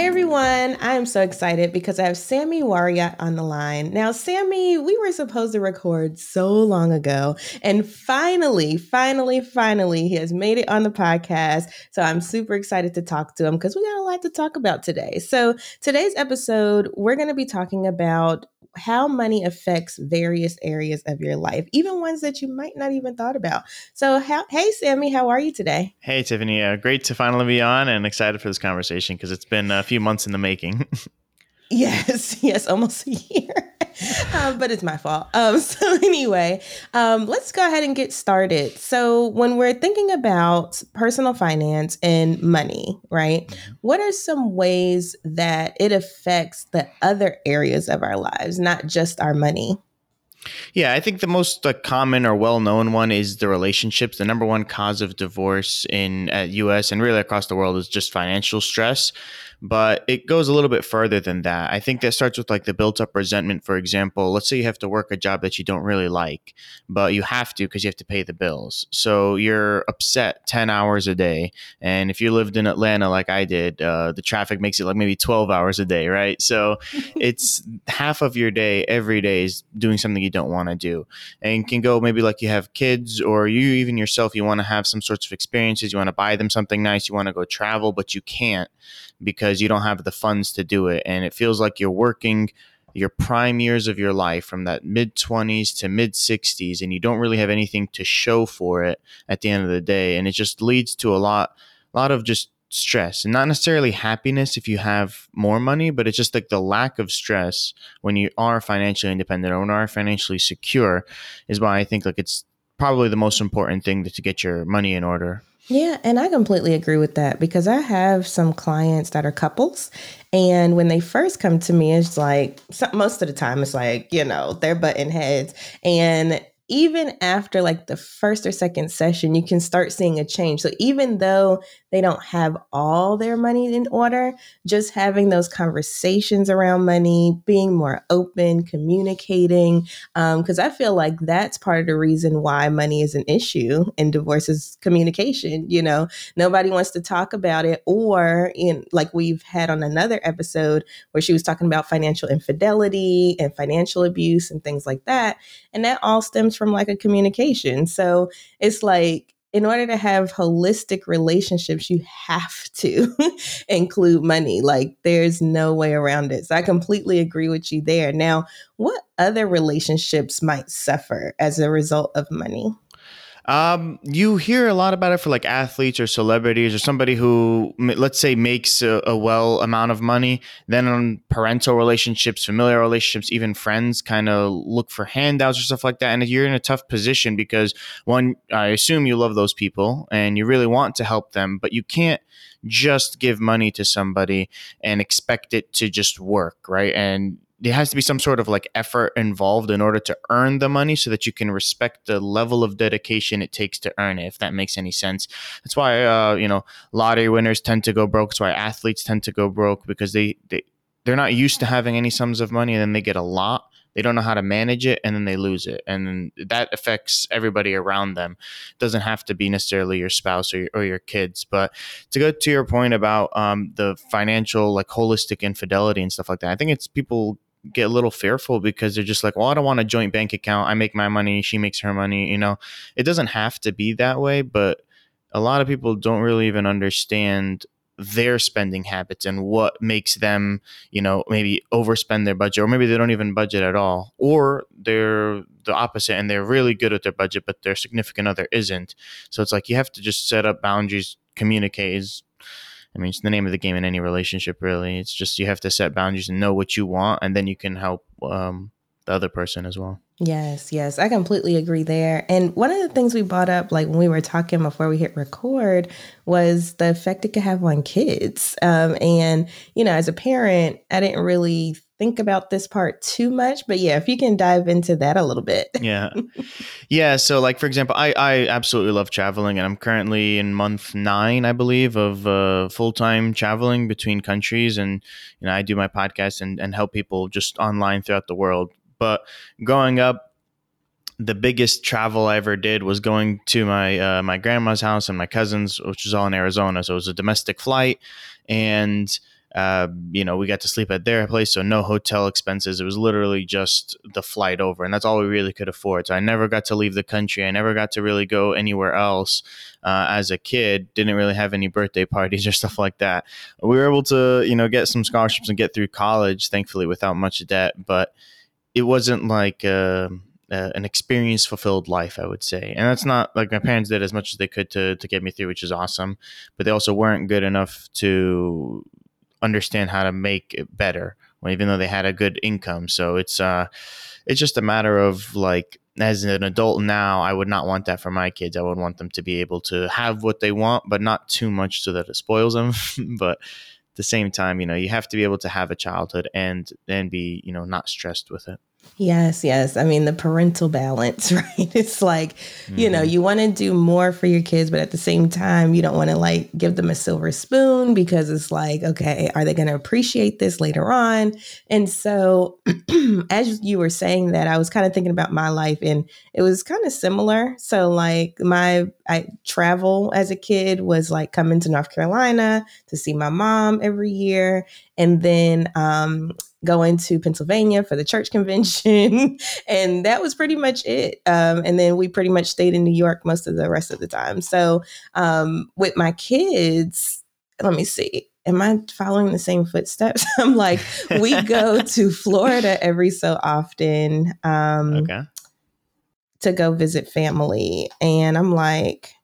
Hey everyone, I am so excited because I have Sammy Wariat on the line. Now, Sammy, we were supposed to record so long ago, and finally, finally, finally, he has made it on the podcast. So I'm super excited to talk to him because we got a lot to talk about today. So, today's episode, we're going to be talking about how money affects various areas of your life, even ones that you might not even thought about. So, how, hey, Sammy, how are you today? Hey, Tiffany. Uh, great to finally be on and excited for this conversation because it's been a few months in the making. yes, yes, almost a year. um, but it's my fault. Um, so anyway, um, let's go ahead and get started. So when we're thinking about personal finance and money, right? Mm-hmm. What are some ways that it affects the other areas of our lives, not just our money? Yeah, I think the most uh, common or well-known one is the relationships. The number one cause of divorce in uh, U.S. and really across the world is just financial stress but it goes a little bit further than that. I think that starts with like the built up resentment, for example. Let's say you have to work a job that you don't really like, but you have to because you have to pay the bills. So you're upset 10 hours a day. And if you lived in Atlanta like I did, uh, the traffic makes it like maybe 12 hours a day, right? So it's half of your day every day is doing something you don't want to do. And can go maybe like you have kids or you even yourself, you want to have some sorts of experiences, you want to buy them something nice, you want to go travel, but you can't because you don't have the funds to do it. And it feels like you're working your prime years of your life from that mid 20s to mid 60s and you don't really have anything to show for it at the end of the day and it just leads to a lot a lot of just stress and not necessarily happiness if you have more money but it's just like the lack of stress when you are financially independent or when you are financially secure is why i think like it's probably the most important thing to, to get your money in order. Yeah, and I completely agree with that because I have some clients that are couples, and when they first come to me, it's like most of the time it's like you know they're butting heads, and even after like the first or second session, you can start seeing a change. So even though they don't have all their money in order, just having those conversations around money, being more open, communicating, because um, I feel like that's part of the reason why money is an issue in divorce is communication. You know, nobody wants to talk about it, or in like we've had on another episode where she was talking about financial infidelity and financial abuse and things like that, and that all stems from like a communication. So it's like, in order to have holistic relationships, you have to include money. Like, there's no way around it. So, I completely agree with you there. Now, what other relationships might suffer as a result of money? Um, you hear a lot about it for like athletes or celebrities or somebody who, let's say, makes a, a, well amount of money. Then on parental relationships, familiar relationships, even friends kind of look for handouts or stuff like that. And you're in a tough position because one, I assume you love those people and you really want to help them, but you can't just give money to somebody and expect it to just work, right? And there has to be some sort of like effort involved in order to earn the money so that you can respect the level of dedication it takes to earn it if that makes any sense. That's why uh, you know lottery winners tend to go broke. That's why athletes tend to go broke because they, they they're not used to having any sums of money and then they get a lot. They don't know how to manage it and then they lose it. And that affects everybody around them. It doesn't have to be necessarily your spouse or your, or your kids. But to go to your point about um, the financial like holistic infidelity and stuff like that i think it's people get a little fearful because they're just like, well, I don't want a joint bank account. I make my money, she makes her money. You know, it doesn't have to be that way, but a lot of people don't really even understand their spending habits and what makes them, you know, maybe overspend their budget, or maybe they don't even budget at all, or they're the opposite and they're really good at their budget, but their significant other isn't. So it's like you have to just set up boundaries, communicate is I mean, it's the name of the game in any relationship, really. It's just you have to set boundaries and know what you want, and then you can help um, the other person as well. Yes, yes, I completely agree there. And one of the things we brought up, like when we were talking before we hit record, was the effect it could have on kids. Um, and, you know, as a parent, I didn't really think about this part too much, but yeah, if you can dive into that a little bit. yeah. Yeah. So, like, for example, I, I absolutely love traveling, and I'm currently in month nine, I believe, of uh, full time traveling between countries. And, you know, I do my podcast and, and help people just online throughout the world. But growing up, the biggest travel I ever did was going to my uh, my grandma's house and my cousins, which was all in Arizona. So it was a domestic flight, and uh, you know, we got to sleep at their place, so no hotel expenses. It was literally just the flight over, and that's all we really could afford. So I never got to leave the country. I never got to really go anywhere else uh, as a kid. Didn't really have any birthday parties or stuff like that. We were able to, you know, get some scholarships and get through college, thankfully, without much debt. But it wasn't like. Uh, uh, an experience fulfilled life, I would say. And that's not like my parents did as much as they could to, to get me through, which is awesome. But they also weren't good enough to understand how to make it better, even though they had a good income. So it's uh, it's just a matter of like as an adult now, I would not want that for my kids. I would want them to be able to have what they want, but not too much so that it spoils them. but the same time, you know, you have to be able to have a childhood and then be, you know, not stressed with it. Yes, yes. I mean, the parental balance, right? It's like, mm-hmm. you know, you want to do more for your kids, but at the same time, you don't want to like give them a silver spoon because it's like, okay, are they going to appreciate this later on? And so, as you were saying that, I was kind of thinking about my life and it was kind of similar. So, like, my I travel as a kid was like coming to North Carolina to see my mom every year and then um, going to Pennsylvania for the church convention. and that was pretty much it. Um, and then we pretty much stayed in New York most of the rest of the time. So um, with my kids, let me see. Am I following the same footsteps? I'm like, we go to Florida every so often um, okay. to go visit family. And I'm like,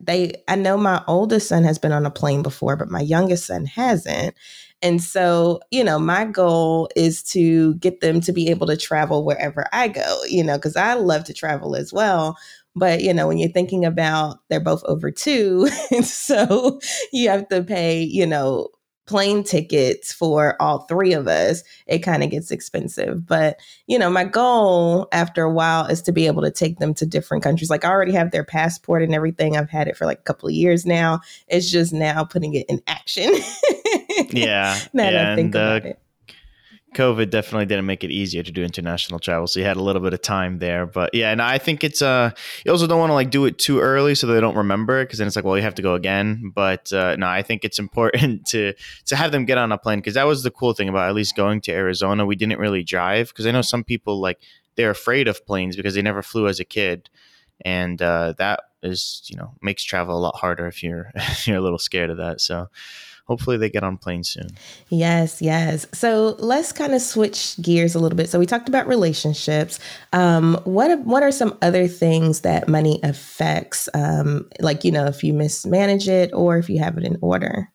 they I know my oldest son has been on a plane before, but my youngest son hasn't. And so, you know, my goal is to get them to be able to travel wherever I go, you know, because I love to travel as well. But, you know, when you're thinking about they're both over two, so you have to pay, you know, plane tickets for all three of us, it kind of gets expensive. But, you know, my goal after a while is to be able to take them to different countries. Like I already have their passport and everything. I've had it for like a couple of years now. It's just now putting it in action. yeah. now yeah, I think and, about it. COVID definitely didn't make it easier to do international travel, so you had a little bit of time there. But yeah, and I think it's uh, you also don't want to like do it too early so they don't remember it because then it's like, well, you have to go again. But uh, no, I think it's important to to have them get on a plane because that was the cool thing about at least going to Arizona. We didn't really drive because I know some people like they're afraid of planes because they never flew as a kid, and uh, that is you know makes travel a lot harder if you're if you're a little scared of that. So hopefully they get on planes soon. Yes, yes. So let's kind of switch gears a little bit. So we talked about relationships. Um, what what are some other things that money affects? Um, like you know, if you mismanage it or if you have it in order.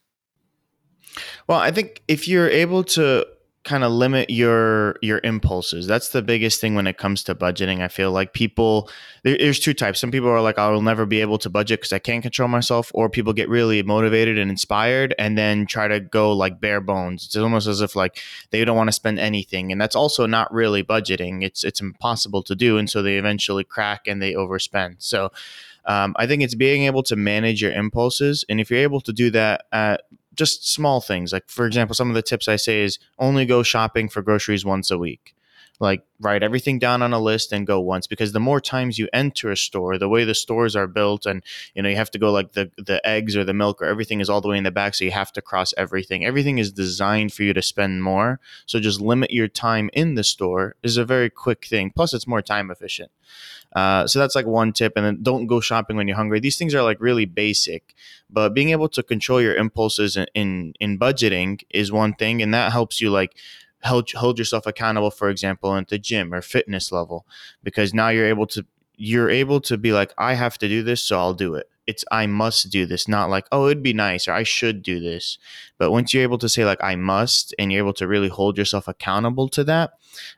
Well, I think if you're able to kind of limit your your impulses. That's the biggest thing when it comes to budgeting i feel like people there, there's two types. Some people are like i will never be able to budget because i can't control myself or people get really motivated and inspired and then try to go like bare bones. It's almost as if like they don't want to spend anything and that's also not really budgeting. It's it's impossible to do and so they eventually crack and they overspend. So um, I think it's being able to manage your impulses. And if you're able to do that at just small things. Like for example, some of the tips I say is only go shopping for groceries once a week. Like write everything down on a list and go once because the more times you enter a store, the way the stores are built and you know you have to go like the the eggs or the milk or everything is all the way in the back so you have to cross everything. Everything is designed for you to spend more. So just limit your time in the store is a very quick thing. Plus it's more time efficient. Uh, so that's like one tip. And then don't go shopping when you're hungry. These things are like really basic, but being able to control your impulses in, in, in budgeting is one thing. And that helps you like hold, hold yourself accountable, for example, at the gym or fitness level, because now you're able to, you're able to be like, I have to do this, so I'll do it it's I must do this, not like, oh, it'd be nice or I should do this. But once you're able to say like I must and you're able to really hold yourself accountable to that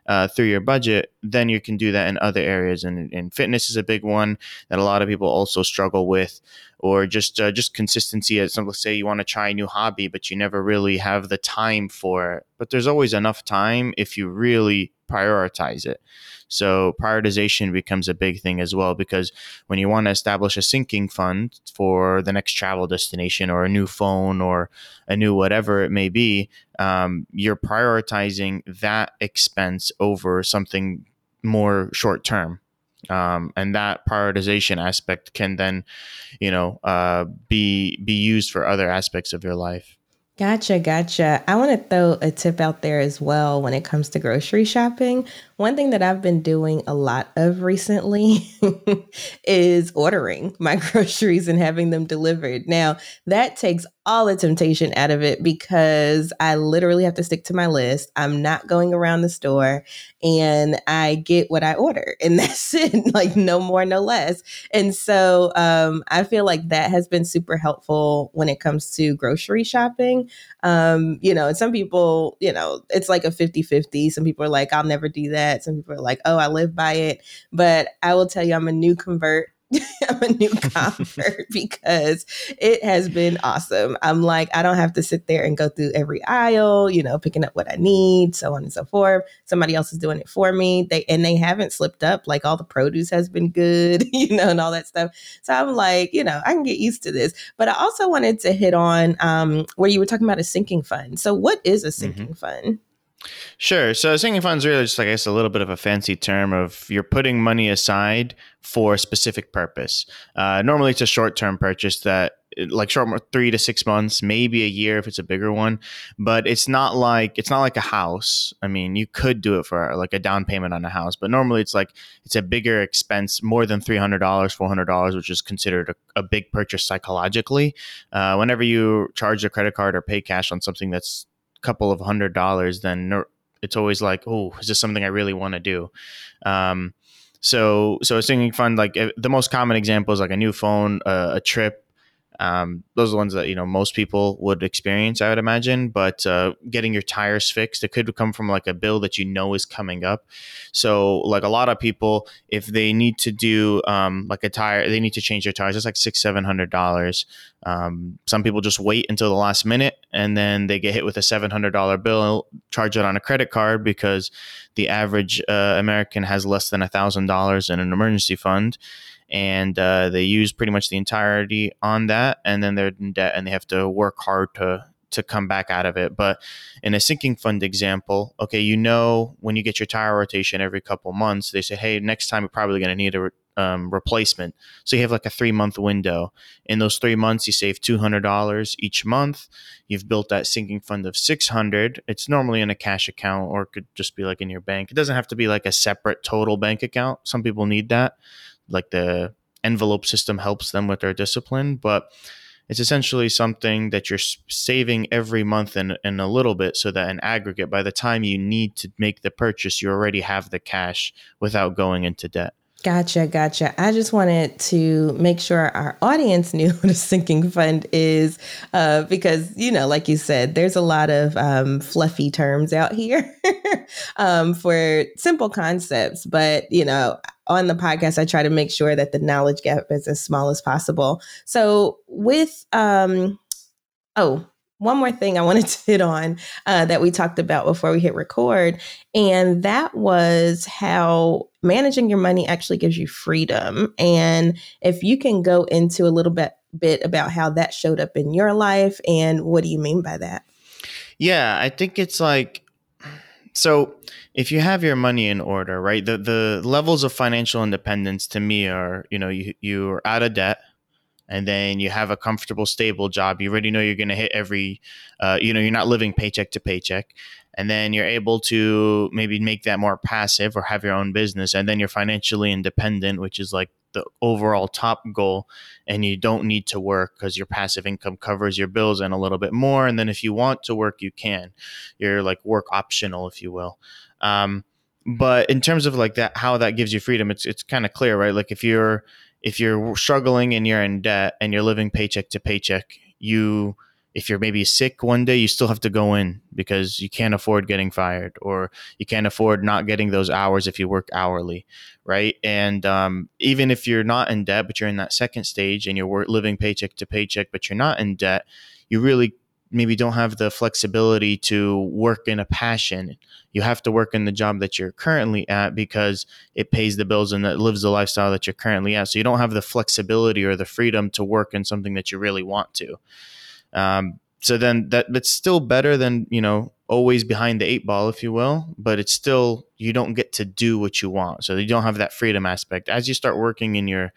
uh, through your budget, then you can do that in other areas. And, and fitness is a big one that a lot of people also struggle with, or just uh, just consistency. As some say you want to try a new hobby, but you never really have the time for it. But there's always enough time if you really prioritize it. So prioritization becomes a big thing as well because when you want to establish a sinking fund for the next travel destination or a new phone or a new whatever it may be, um, you're prioritizing that expense over something more short term. Um, and that prioritization aspect can then, you know, uh, be be used for other aspects of your life. Gotcha, gotcha. I want to throw a tip out there as well when it comes to grocery shopping. One thing that I've been doing a lot of recently is ordering my groceries and having them delivered. Now, that takes all the temptation out of it because I literally have to stick to my list. I'm not going around the store and I get what I order, and that's it, like no more, no less. And so um, I feel like that has been super helpful when it comes to grocery shopping. Um, you know, and some people, you know, it's like a 50 50. Some people are like, I'll never do that that. Some people are like, oh, I live by it. But I will tell you, I'm a new convert I'm a new convert because it has been awesome. I'm like, I don't have to sit there and go through every aisle, you know, picking up what I need, so on and so forth. Somebody else is doing it for me. They and they haven't slipped up. Like all the produce has been good, you know, and all that stuff. So I'm like, you know, I can get used to this. But I also wanted to hit on um, where you were talking about a sinking fund. So what is a sinking mm-hmm. fund? Sure. So sinking funds really just, I guess, a little bit of a fancy term of you're putting money aside for a specific purpose. Uh, normally, it's a short-term purchase that, like, short three to six months, maybe a year if it's a bigger one. But it's not like it's not like a house. I mean, you could do it for like a down payment on a house, but normally it's like it's a bigger expense, more than three hundred dollars, four hundred dollars, which is considered a, a big purchase psychologically. Uh, whenever you charge a credit card or pay cash on something that's couple of hundred dollars, then it's always like, oh, is this something I really want to do? Um, so, so a sinking fund, like eh, the most common example is like a new phone, uh, a trip, um, those are the ones that you know most people would experience, I would imagine. But uh, getting your tires fixed, it could come from like a bill that you know is coming up. So, like a lot of people, if they need to do um, like a tire, they need to change their tires. It's like six, seven hundred dollars. Um, some people just wait until the last minute and then they get hit with a seven hundred dollar bill, charge it on a credit card because the average uh, American has less than a thousand dollars in an emergency fund and uh, they use pretty much the entirety on that, and then they're in debt and they have to work hard to to come back out of it. But in a sinking fund example, okay, you know when you get your tire rotation every couple months, they say, hey, next time you're probably going to need a re- um, replacement. So you have like a three month window. In those three months, you save two hundred dollars each month. You've built that sinking fund of six hundred. It's normally in a cash account or it could just be like in your bank. It doesn't have to be like a separate total bank account. Some people need that like the envelope system helps them with their discipline, but it's essentially something that you're saving every month in, in a little bit so that in aggregate, by the time you need to make the purchase, you already have the cash without going into debt. Gotcha, gotcha. I just wanted to make sure our audience knew what a sinking fund is, uh, because you know, like you said, there's a lot of um, fluffy terms out here um, for simple concepts. But you know, on the podcast, I try to make sure that the knowledge gap is as small as possible. So, with um, oh, one more thing I wanted to hit on uh, that we talked about before we hit record, and that was how managing your money actually gives you freedom. And if you can go into a little bit bit about how that showed up in your life, and what do you mean by that? Yeah, I think it's like so. If you have your money in order, right? The the levels of financial independence to me are, you know, you you're out of debt and then you have a comfortable, stable job. You already know you're going to hit every, uh, you know, you're not living paycheck to paycheck. And then you're able to maybe make that more passive or have your own business. And then you're financially independent, which is like the overall top goal. And you don't need to work because your passive income covers your bills and a little bit more. And then if you want to work, you can. You're like work optional, if you will. Um, but in terms of like that, how that gives you freedom, it's it's kind of clear, right? Like if you're if you're struggling and you're in debt and you're living paycheck to paycheck, you if you're maybe sick one day, you still have to go in because you can't afford getting fired or you can't afford not getting those hours if you work hourly, right? And um, even if you're not in debt, but you're in that second stage and you're living paycheck to paycheck, but you're not in debt, you really maybe don't have the flexibility to work in a passion. You have to work in the job that you're currently at because it pays the bills and it lives the lifestyle that you're currently at. So you don't have the flexibility or the freedom to work in something that you really want to. Um, so then that that's still better than you know always behind the eight ball, if you will. But it's still you don't get to do what you want, so you don't have that freedom aspect. As you start working in your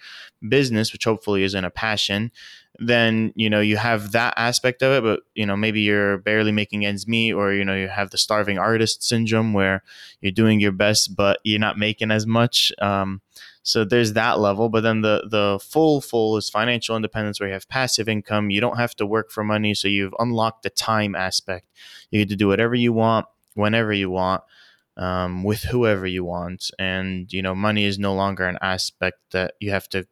business, which hopefully is in a passion, then you know you have that aspect of it but you know maybe you're barely making ends meet or you know you have the starving artist syndrome where you're doing your best but you're not making as much um, so there's that level but then the the full full is financial independence where you have passive income you don't have to work for money so you've unlocked the time aspect you get to do whatever you want whenever you want um, with whoever you want and you know money is no longer an aspect that you have to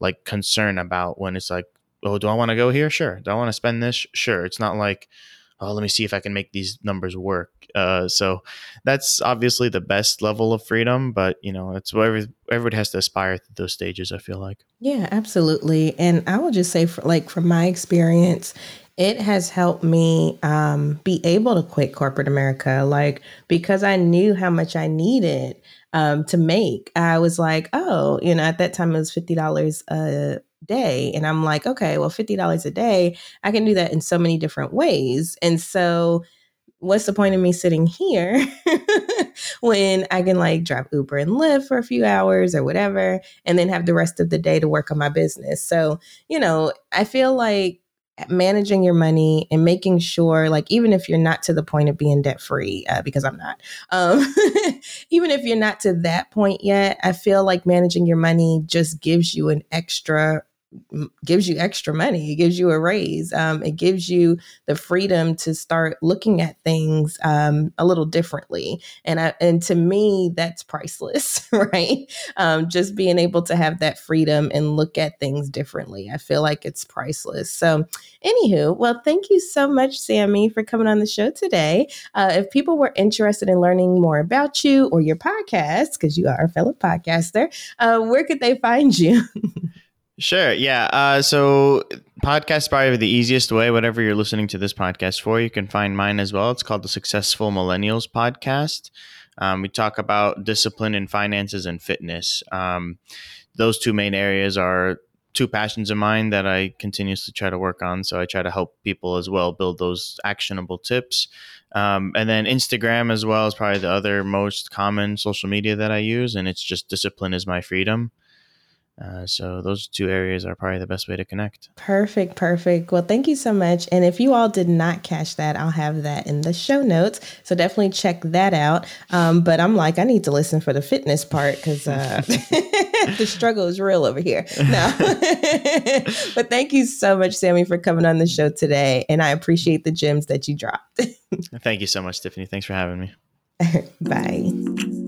like concern about when it's like oh, do I want to go here? Sure. Do I want to spend this? Sure. It's not like, oh, let me see if I can make these numbers work. Uh, so that's obviously the best level of freedom, but you know, it's whatever everybody has to aspire to those stages. I feel like. Yeah, absolutely. And I will just say, for, like from my experience, it has helped me um, be able to quit corporate America, like because I knew how much I needed um, to make. I was like, oh, you know, at that time it was fifty dollars a day. And I'm like, okay, well, $50 a day, I can do that in so many different ways. And so, what's the point of me sitting here when I can like drive Uber and Lyft for a few hours or whatever, and then have the rest of the day to work on my business? So, you know, I feel like managing your money and making sure like even if you're not to the point of being debt free uh, because i'm not um, even if you're not to that point yet i feel like managing your money just gives you an extra gives you extra money. It gives you a raise. Um, it gives you the freedom to start looking at things um, a little differently. And I, and to me, that's priceless, right? Um, just being able to have that freedom and look at things differently. I feel like it's priceless. So, anywho, well, thank you so much, Sammy, for coming on the show today. Uh, if people were interested in learning more about you or your podcast, because you are a fellow podcaster, uh, where could they find you? Sure. Yeah. Uh, so podcast is probably the easiest way. Whatever you're listening to this podcast for, you can find mine as well. It's called the Successful Millennials Podcast. Um, we talk about discipline and finances and fitness. Um, those two main areas are two passions of mine that I continuously try to work on. So I try to help people as well build those actionable tips. Um, and then Instagram as well is probably the other most common social media that I use, and it's just discipline is my freedom. Uh, so those two areas are probably the best way to connect. Perfect, perfect. Well, thank you so much. And if you all did not catch that, I'll have that in the show notes. So definitely check that out. Um, but I'm like, I need to listen for the fitness part because uh, the struggle is real over here. No, but thank you so much, Sammy, for coming on the show today, and I appreciate the gems that you dropped. thank you so much, Tiffany. Thanks for having me. Bye.